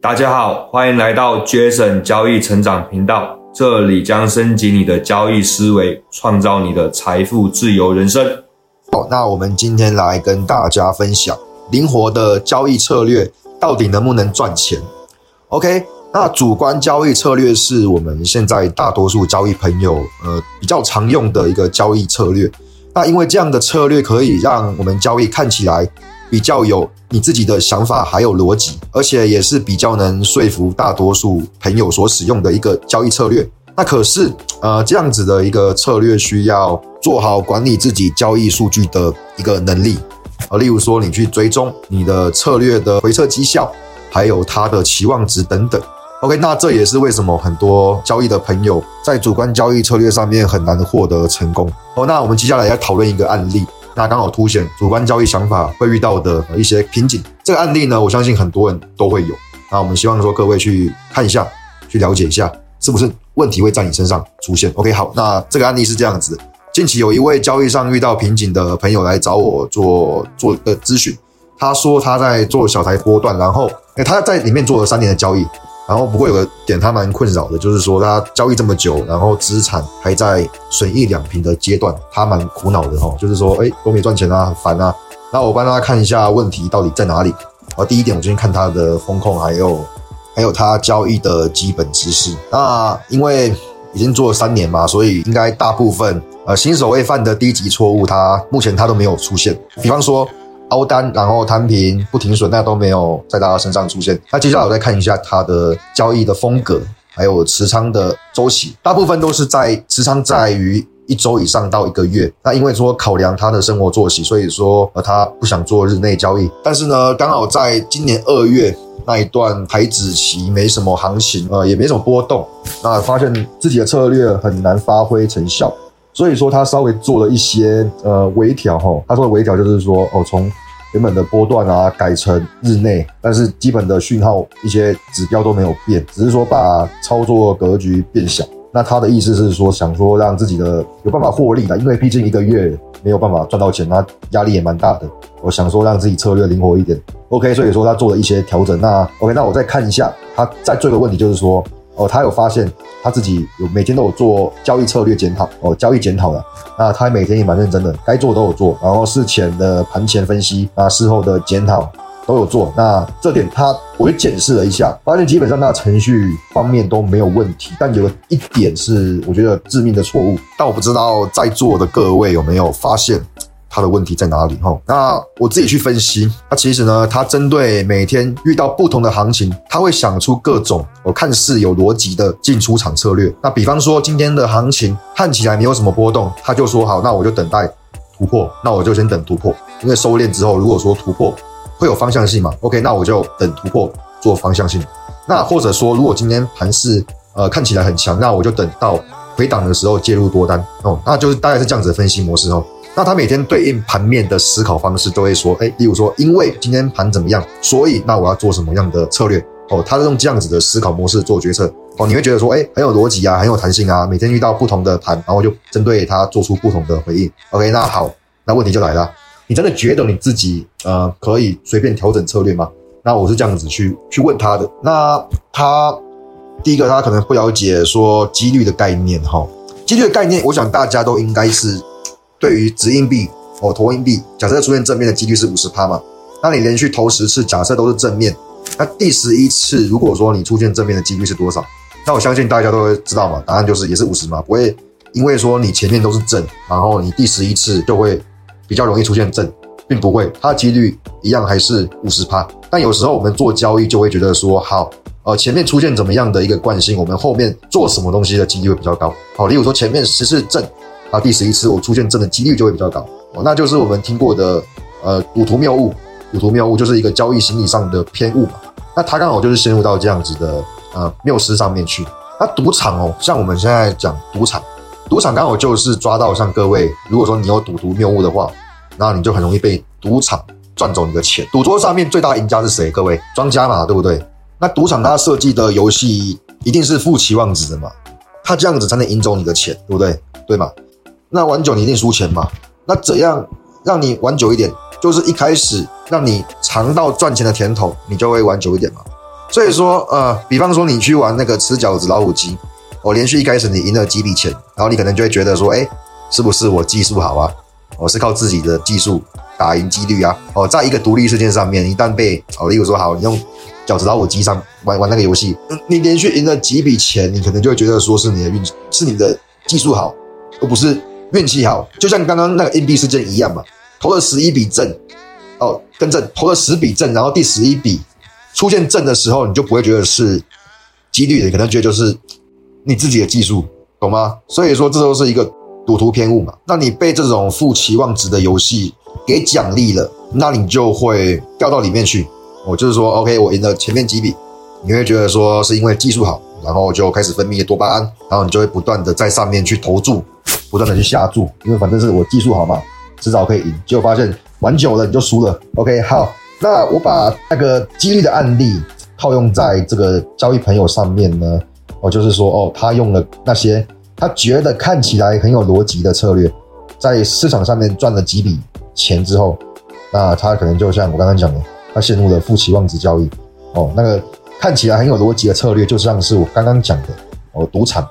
大家好，欢迎来到 Jason 交易成长频道，这里将升级你的交易思维，创造你的财富自由人生。好，那我们今天来跟大家分享灵活的交易策略到底能不能赚钱？OK，那主观交易策略是我们现在大多数交易朋友呃比较常用的一个交易策略。那因为这样的策略可以让我们交易看起来。比较有你自己的想法，还有逻辑，而且也是比较能说服大多数朋友所使用的一个交易策略。那可是，呃，这样子的一个策略需要做好管理自己交易数据的一个能力啊，例如说你去追踪你的策略的回撤绩效，还有它的期望值等等。OK，那这也是为什么很多交易的朋友在主观交易策略上面很难获得成功。哦，那我们接下来要讨论一个案例。那刚好凸显主观交易想法会遇到的一些瓶颈。这个案例呢，我相信很多人都会有。那我们希望说各位去看一下，去了解一下，是不是问题会在你身上出现？OK，好，那这个案例是这样子：近期有一位交易上遇到瓶颈的朋友来找我做做一个咨询，他说他在做小台波段，然后诶他在里面做了三年的交易。然后不过有个点他蛮困扰的，就是说他交易这么久，然后资产还在损益两平的阶段，他蛮苦恼的哈。就是说，哎，都没赚钱啊，很烦啊。那我帮他看一下问题到底在哪里。啊，第一点，我先看他的风控，还有还有他交易的基本知识。那因为已经做了三年嘛，所以应该大部分呃新手会犯的低级错误，他目前他都没有出现。比方说。凹单，然后摊平不停损，那都没有在大家身上出现。那接下来我再看一下它的交易的风格，还有持仓的周期，大部分都是在持仓在于一周以上到一个月。那因为说考量他的生活作息，所以说呃他不想做日内交易。但是呢，刚好在今年二月那一段台子期没什么行情，呃也没什么波动，那发现自己的策略很难发挥成效。所以说他稍微做了一些呃微调哈，他说的微调就是说哦从原本的波段啊改成日内，但是基本的讯号一些指标都没有变，只是说把操作格局变小。那他的意思是说想说让自己的有办法获利的，因为毕竟一个月没有办法赚到钱，那压力也蛮大的。我想说让自己策略灵活一点，OK，所以说他做了一些调整。那 OK，那我再看一下他再做个问题就是说。哦，他有发现他自己有每天都有做交易策略检讨哦，交易检讨的。那他每天也蛮认真的，该做都有做，然后事前的盘前分析啊，事后的检讨都有做。那这点他我就检视了一下，发现基本上那程序方面都没有问题，但有一点是我觉得致命的错误，但我不知道在座的各位有没有发现。他的问题在哪里？哈，那我自己去分析。那其实呢，他针对每天遇到不同的行情，他会想出各种我看似有逻辑的进出场策略。那比方说今天的行情看起来没有什么波动，他就说好，那我就等待突破。那我就先等突破，因为收敛之后，如果说突破会有方向性嘛，OK，那我就等突破做方向性。那或者说，如果今天盘势呃看起来很强，那我就等到回档的时候介入多单哦，那就是大概是这样子的分析模式哦。那他每天对应盘面的思考方式，都会说，哎，例如说，因为今天盘怎么样，所以那我要做什么样的策略？哦，他是用这样子的思考模式做决策。哦，你会觉得说，哎，很有逻辑啊，很有弹性啊。每天遇到不同的盘，然后就针对它做出不同的回应。OK，那好，那问题就来了，你真的觉得你自己呃可以随便调整策略吗？那我是这样子去去问他的。那他第一个，他可能不了解说几率的概念哈，几率的概念，我想大家都应该是。对于掷硬币哦，投硬币，假设出现正面的几率是五十趴嘛？那你连续投十次，假设都是正面，那第十一次如果说你出现正面的几率是多少？那我相信大家都会知道嘛，答案就是也是五十嘛，不会因为说你前面都是正，然后你第十一次就会比较容易出现正，并不会，它的几率一样还是五十趴。但有时候我们做交易就会觉得说，好，呃，前面出现怎么样的一个惯性，我们后面做什么东西的几率会比较高。好，例如说前面十次正。啊，第十一次我出现正的几率就会比较高哦，那就是我们听过的呃赌徒谬误，赌徒谬误就是一个交易心理上的偏误嘛。那他刚好就是陷入到这样子的呃谬思上面去。那赌场哦，像我们现在讲赌场，赌场刚好就是抓到像各位，如果说你有赌徒谬误的话，那你就很容易被赌场赚走你的钱。赌桌上面最大赢家是谁？各位庄家嘛，对不对？那赌场它设计的游戏一定是负期望值的嘛，它这样子才能赢走你的钱，对不对？对嘛？那玩久你一定输钱嘛？那怎样让你玩久一点？就是一开始让你尝到赚钱的甜头，你就会玩久一点嘛。所以说，呃，比方说你去玩那个吃饺子老虎机，我连续一开始你赢了几笔钱，然后你可能就会觉得说，哎，是不是我技术好啊？我是靠自己的技术打赢几率啊？哦，在一个独立事件上面，一旦被哦，例如说好，你用饺子老虎机上玩玩那个游戏，你连续赢了几笔钱，你可能就会觉得说是你的运是你的技术好，而不是运气好。就像刚刚那个硬币事件一样嘛。投了十一笔正，哦，更正，投了十笔正，然后第十一笔出现正的时候，你就不会觉得是几率，你可能觉得就是你自己的技术，懂吗？所以说这都是一个赌徒偏误嘛。那你被这种负期望值的游戏给奖励了，那你就会掉到里面去。我就是说，OK，我赢了前面几笔，你会觉得说是因为技术好，然后就开始分泌多巴胺，然后你就会不断的在上面去投注，不断的去下注，因为反正是我技术好嘛。迟早可以赢，结果发现玩久了你就输了。OK，好，那我把那个激励的案例套用在这个交易朋友上面呢，哦，就是说，哦，他用了那些他觉得看起来很有逻辑的策略，在市场上面赚了几笔钱之后，那他可能就像我刚刚讲的，他陷入了负期望值交易。哦，那个看起来很有逻辑的策略，就像是我刚刚讲的，哦，赌场，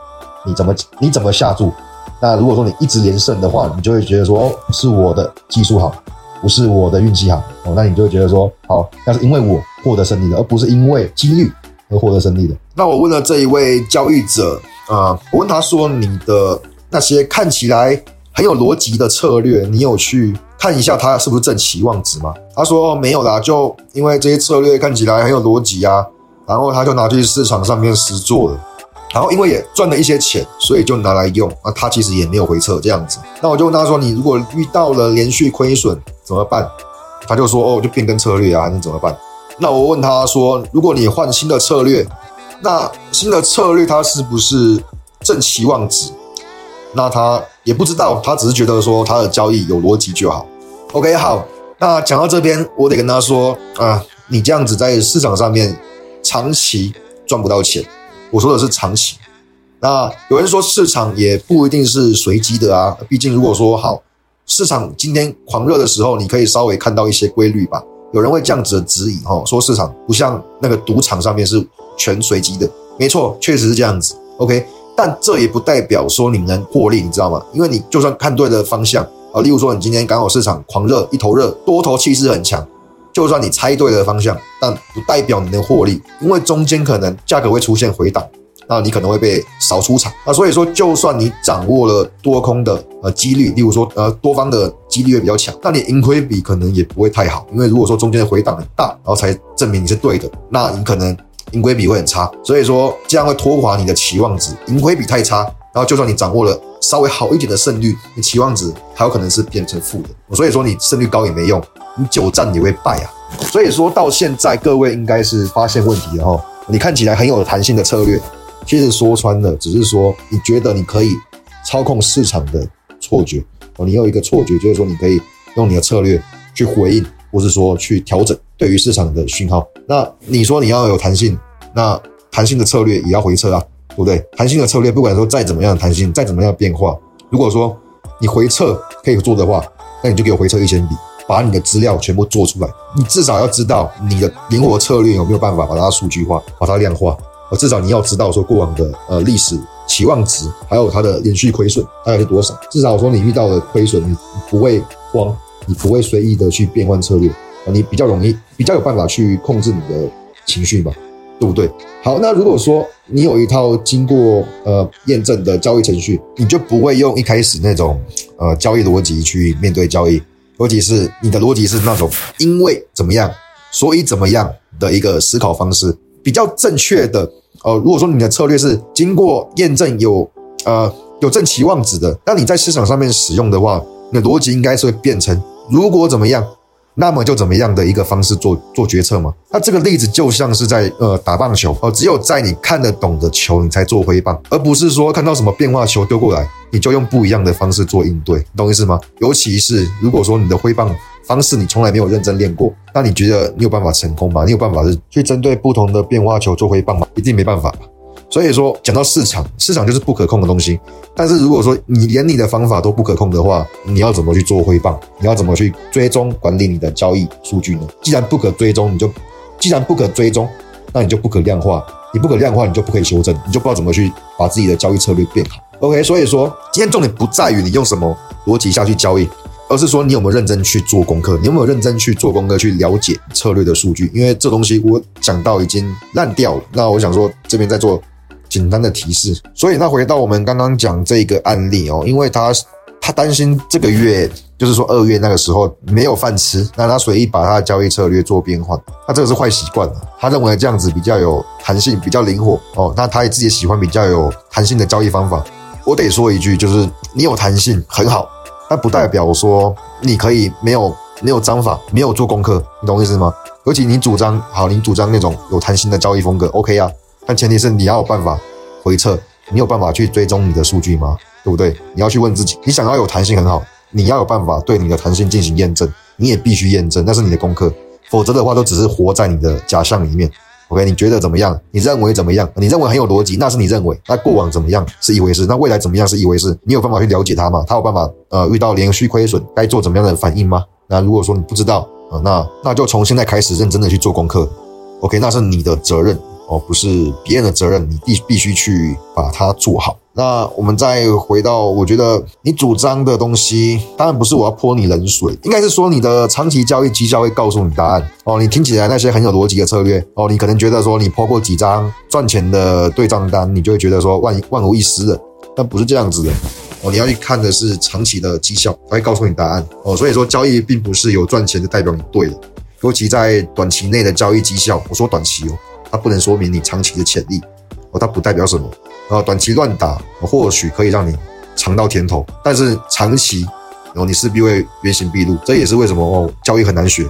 你怎么你怎么下注？那如果说你一直连胜的话，你就会觉得说，哦，是我的技术好，不是我的运气好哦。那你就会觉得说，好，那是因为我获得胜利的，而不是因为几率而获得胜利的。那我问了这一位交易者啊，我问他说，你的那些看起来很有逻辑的策略，你有去看一下它是不是正期望值吗？他说没有啦，就因为这些策略看起来很有逻辑啊，然后他就拿去市场上面实做了。然后因为也赚了一些钱，所以就拿来用那。他其实也没有回撤这样子。那我就问他说：“你如果遇到了连续亏损怎么办？”他就说：“哦，就变更策略啊，还是怎么办？”那我问他说：“如果你换新的策略，那新的策略它是不是正期望值？”那他也不知道，他只是觉得说他的交易有逻辑就好。OK，好。那讲到这边，我得跟他说啊，你这样子在市场上面长期赚不到钱。我说的是长期，那有人说市场也不一定是随机的啊。毕竟如果说好，市场今天狂热的时候，你可以稍微看到一些规律吧。有人会这样子的指引哈，说市场不像那个赌场上面是全随机的。没错，确实是这样子。OK，但这也不代表说你能获利，你知道吗？因为你就算看对了方向啊，例如说你今天刚好市场狂热，一头热，多头气势很强。就算你猜对了方向，但不代表你能获利，因为中间可能价格会出现回档，那你可能会被扫出场。那所以说，就算你掌握了多空的呃几率，例如说呃多方的几率会比较强，那你盈亏比可能也不会太好，因为如果说中间的回档很大，然后才证明你是对的，那你可能盈亏比会很差。所以说这样会拖垮你的期望值，盈亏比太差，然后就算你掌握了稍微好一点的胜率，你期望值还有可能是变成负的。所以说你胜率高也没用。你久战也会败啊，所以说到现在各位应该是发现问题了哈。你看起来很有弹性的策略，其实说穿了，只是说你觉得你可以操控市场的错觉哦。你有一个错觉，就是说你可以用你的策略去回应，或是说去调整对于市场的讯号。那你说你要有弹性，那弹性的策略也要回撤啊，对不对？弹性的策略不管说再怎么样弹性，再怎么样变化，如果说你回撤可以做的话，那你就给我回撤一千笔。把你的资料全部做出来，你至少要知道你的灵活策略有没有办法把它数据化、把它量化。呃，至少你要知道说过往的呃历史期望值，还有它的连续亏损大概是多少。至少说你遇到的亏损，你不会慌，你不会随意的去变换策略，你比较容易、比较有办法去控制你的情绪嘛，对不对？好，那如果说你有一套经过呃验证的交易程序，你就不会用一开始那种呃交易逻辑去面对交易。逻辑是你的逻辑是那种因为怎么样，所以怎么样的一个思考方式比较正确的呃。如果说你的策略是经过验证有呃有正期望值的，那你在市场上面使用的话，你的逻辑应该是会变成如果怎么样，那么就怎么样的一个方式做做决策嘛？那这个例子就像是在呃打棒球哦，只有在你看得懂的球，你才做挥棒，而不是说看到什么变化球丢过来，你就用不一样的方式做应对，懂意思吗？尤其是如果说你的挥棒方式你从来没有认真练过，那你觉得你有办法成功吗？你有办法是去针对不同的变化球做挥棒吗？一定没办法吧。所以说，讲到市场，市场就是不可控的东西。但是如果说你连你的方法都不可控的话，你要怎么去做挥棒？你要怎么去追踪管理你的交易数据呢？既然不可追踪，你就既然不可追踪，那你就不可量化。你不可量化，你就不可以修正，你就不知道怎么去把自己的交易策略变好。OK，所以说今天重点不在于你用什么逻辑下去交易，而是说你有没有认真去做功课，你有没有认真去做功课去了解策略的数据。因为这东西我讲到已经烂掉了，那我想说这边在做。简单的提示，所以那回到我们刚刚讲这个案例哦，因为他他担心这个月就是说二月那个时候没有饭吃，那他随意把他的交易策略做变换，那这个是坏习惯了。他认为这样子比较有弹性，比较灵活哦。那他也自己喜欢比较有弹性的交易方法。我得说一句，就是你有弹性很好，但不代表说你可以没有没有章法，没有做功课，你懂我意思吗？尤其你主张好，你主张那种有弹性的交易风格，OK 啊。但前提是你要有办法回测，你有办法去追踪你的数据吗？对不对？你要去问自己，你想要有弹性很好，你要有办法对你的弹性进行验证，你也必须验证，那是你的功课，否则的话都只是活在你的假象里面。OK，你觉得怎么样？你认为怎么样？你认为很有逻辑，那是你认为。那过往怎么样是一回事，那未来怎么样是一回事。你有办法去了解它吗？它有办法呃遇到连续亏损该做怎么样的反应吗？那如果说你不知道啊，那那就从现在开始认真的去做功课。OK，那是你的责任。哦，不是别人的责任，你必必须去把它做好。那我们再回到，我觉得你主张的东西，当然不是我要泼你冷水，应该是说你的长期交易绩效会告诉你答案。哦，你听起来那些很有逻辑的策略，哦，你可能觉得说你泼过几张赚钱的对账单，你就会觉得说万万无一失的，但不是这样子的。哦，你要去看的是长期的绩效，它会告诉你答案。哦，所以说交易并不是有赚钱就代表你对的，尤其在短期内的交易绩效，我说短期哦。它不能说明你长期的潜力哦，它不代表什么啊？短期乱打或许可以让你尝到甜头，但是长期哦，你势必会原形毕露。这也是为什么哦，交易很难学，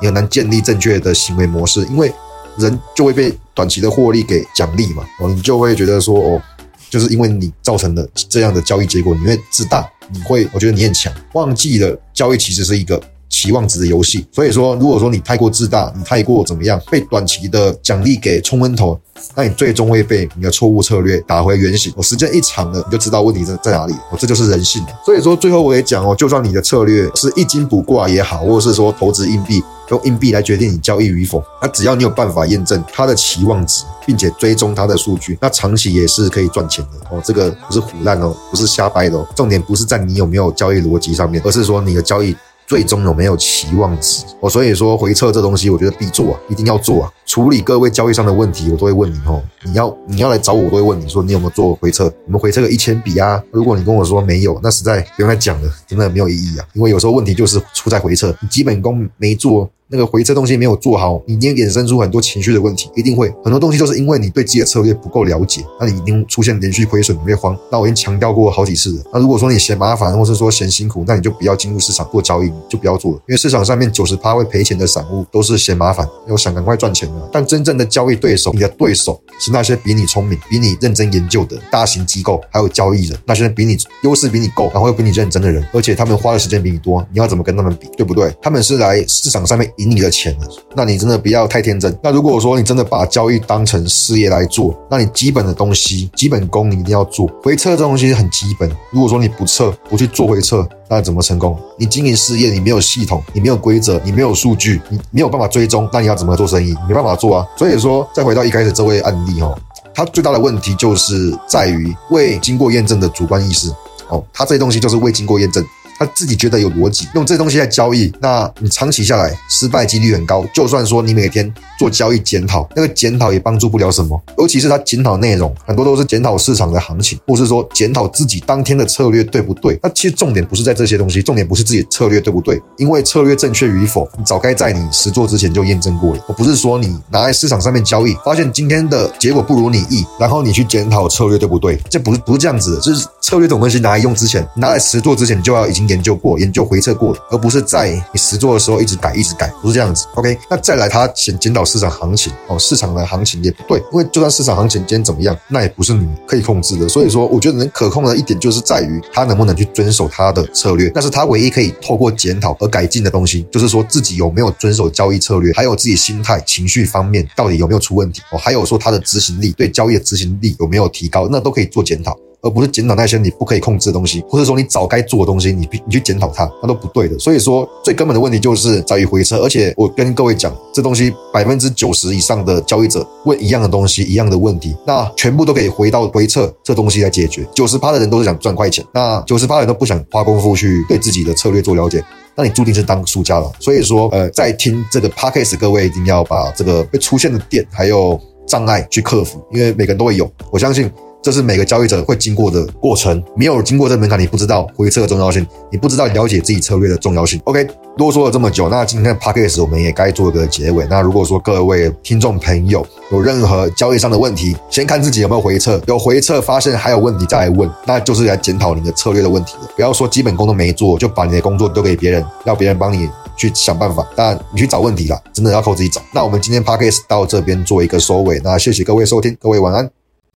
你很难建立正确的行为模式，因为人就会被短期的获利给奖励嘛哦，你就会觉得说哦，就是因为你造成的这样的交易结果，你会自大，你会我觉得你很强，忘记了交易其实是一个。期望值的游戏，所以说，如果说你太过自大，你太过怎么样，被短期的奖励给冲昏头，那你最终会被你的错误策略打回原形。我时间一长了，你就知道问题在在哪里。哦，这就是人性。所以说，最后我也讲哦，就算你的策略是一金不挂也好，或者是说投资硬币。用硬币来决定你交易与否，那只要你有办法验证它的期望值，并且追踪它的数据，那长期也是可以赚钱的哦。这个不是胡乱哦，不是瞎掰的哦。重点不是在你有没有交易逻辑上面，而是说你的交易。最终有没有期望值？我所以说回撤这东西，我觉得必做啊，一定要做啊。处理各位交易上的问题，我都会问你哦。你要你要来找我，我都会问你说你有没有做回撤？你们回撤个一千笔啊？如果你跟我说没有，那实在不用再讲了，真的没有意义啊。因为有时候问题就是出在回撤，你基本功没做。那个回撤东西没有做好，你一定衍生出很多情绪的问题，一定会很多东西就是因为你对自己的策略不够了解，那你一定出现连续亏损，你会慌。那我已经强调过好几次了。那如果说你嫌麻烦，或是说嫌辛苦，那你就不要进入市场做交易，就不要做了。因为市场上面九十趴会赔钱的散户都是嫌麻烦，又想赶快赚钱的。但真正的交易对手，你的对手是那些比你聪明、比你认真研究的大型机构，还有交易人，那些比你优势比你够，然后又比你认真的人，而且他们花的时间比你多，你要怎么跟他们比，对不对？他们是来市场上面赢你的钱的。那你真的不要太天真。那如果说你真的把交易当成事业来做，那你基本的东西、基本功你一定要做。回撤这东西很基本，如果说你不撤、不去做回撤，那怎么成功？你经营事业，你没有系统，你没有规则，你没有数据，你没有办法追踪，那你要怎么做生意？没办法做啊。所以说，再回到一开始这位案例哦，他最大的问题就是在于未经过验证的主观意识哦，他这些东西就是未经过验证。他自己觉得有逻辑，用这东西来交易，那你长期下来失败几率很高。就算说你每天做交易检讨，那个检讨也帮助不了什么。尤其是他检讨内容很多都是检讨市场的行情，或是说检讨自己当天的策略对不对。那其实重点不是在这些东西，重点不是自己策略对不对，因为策略正确与否，你早该在你实做之前就验证过了。我不是说你拿在市场上面交易，发现今天的结果不如你意，然后你去检讨策略对不对，这不是不是这样子的。就是策略这种东西拿来用之前，拿来实做之前，就要已经。研究过、研究回测过，而不是在你实做的时候一直改、一直改，不是这样子。OK，那再来，他检检讨市场行情哦，市场的行情也不对，因为就算市场行情今天怎么样，那也不是你可以控制的。所以说，我觉得能可控的一点就是在于他能不能去遵守他的策略，那是他唯一可以透过检讨而改进的东西，就是说自己有没有遵守交易策略，还有自己心态、情绪方面到底有没有出问题哦，还有说他的执行力对交易的执行力有没有提高，那都可以做检讨。而不是检讨那些你不可以控制的东西，或者说你早该做的东西，你你去检讨它，那都不对的。所以说最根本的问题就是在于回撤。而且我跟各位讲，这东西百分之九十以上的交易者问一样的东西，一样的问题，那全部都可以回到回撤这东西来解决。九十趴的人都是想赚快钱，那九十趴人都不想花功夫去对自己的策略做了解，那你注定是当输家了。所以说，呃，在听这个 podcast，各位一定要把这个会出现的点还有障碍去克服，因为每个人都会有，我相信。这是每个交易者会经过的过程，没有经过这门槛，你不知道回撤的重要性，你不知道了解自己策略的重要性。OK，啰嗦了这么久，那今天的 p a c k a g e 我们也该做一个结尾。那如果说各位听众朋友有任何交易上的问题，先看自己有没有回撤，有回撤发现还有问题再来问，那就是来检讨你的策略的问题了。不要说基本功都没做，就把你的工作丢给别人，要别人帮你去想办法。当然你去找问题了，真的要靠自己找。那我们今天 p a c k a g e 到这边做一个收尾，那谢谢各位收听，各位晚安。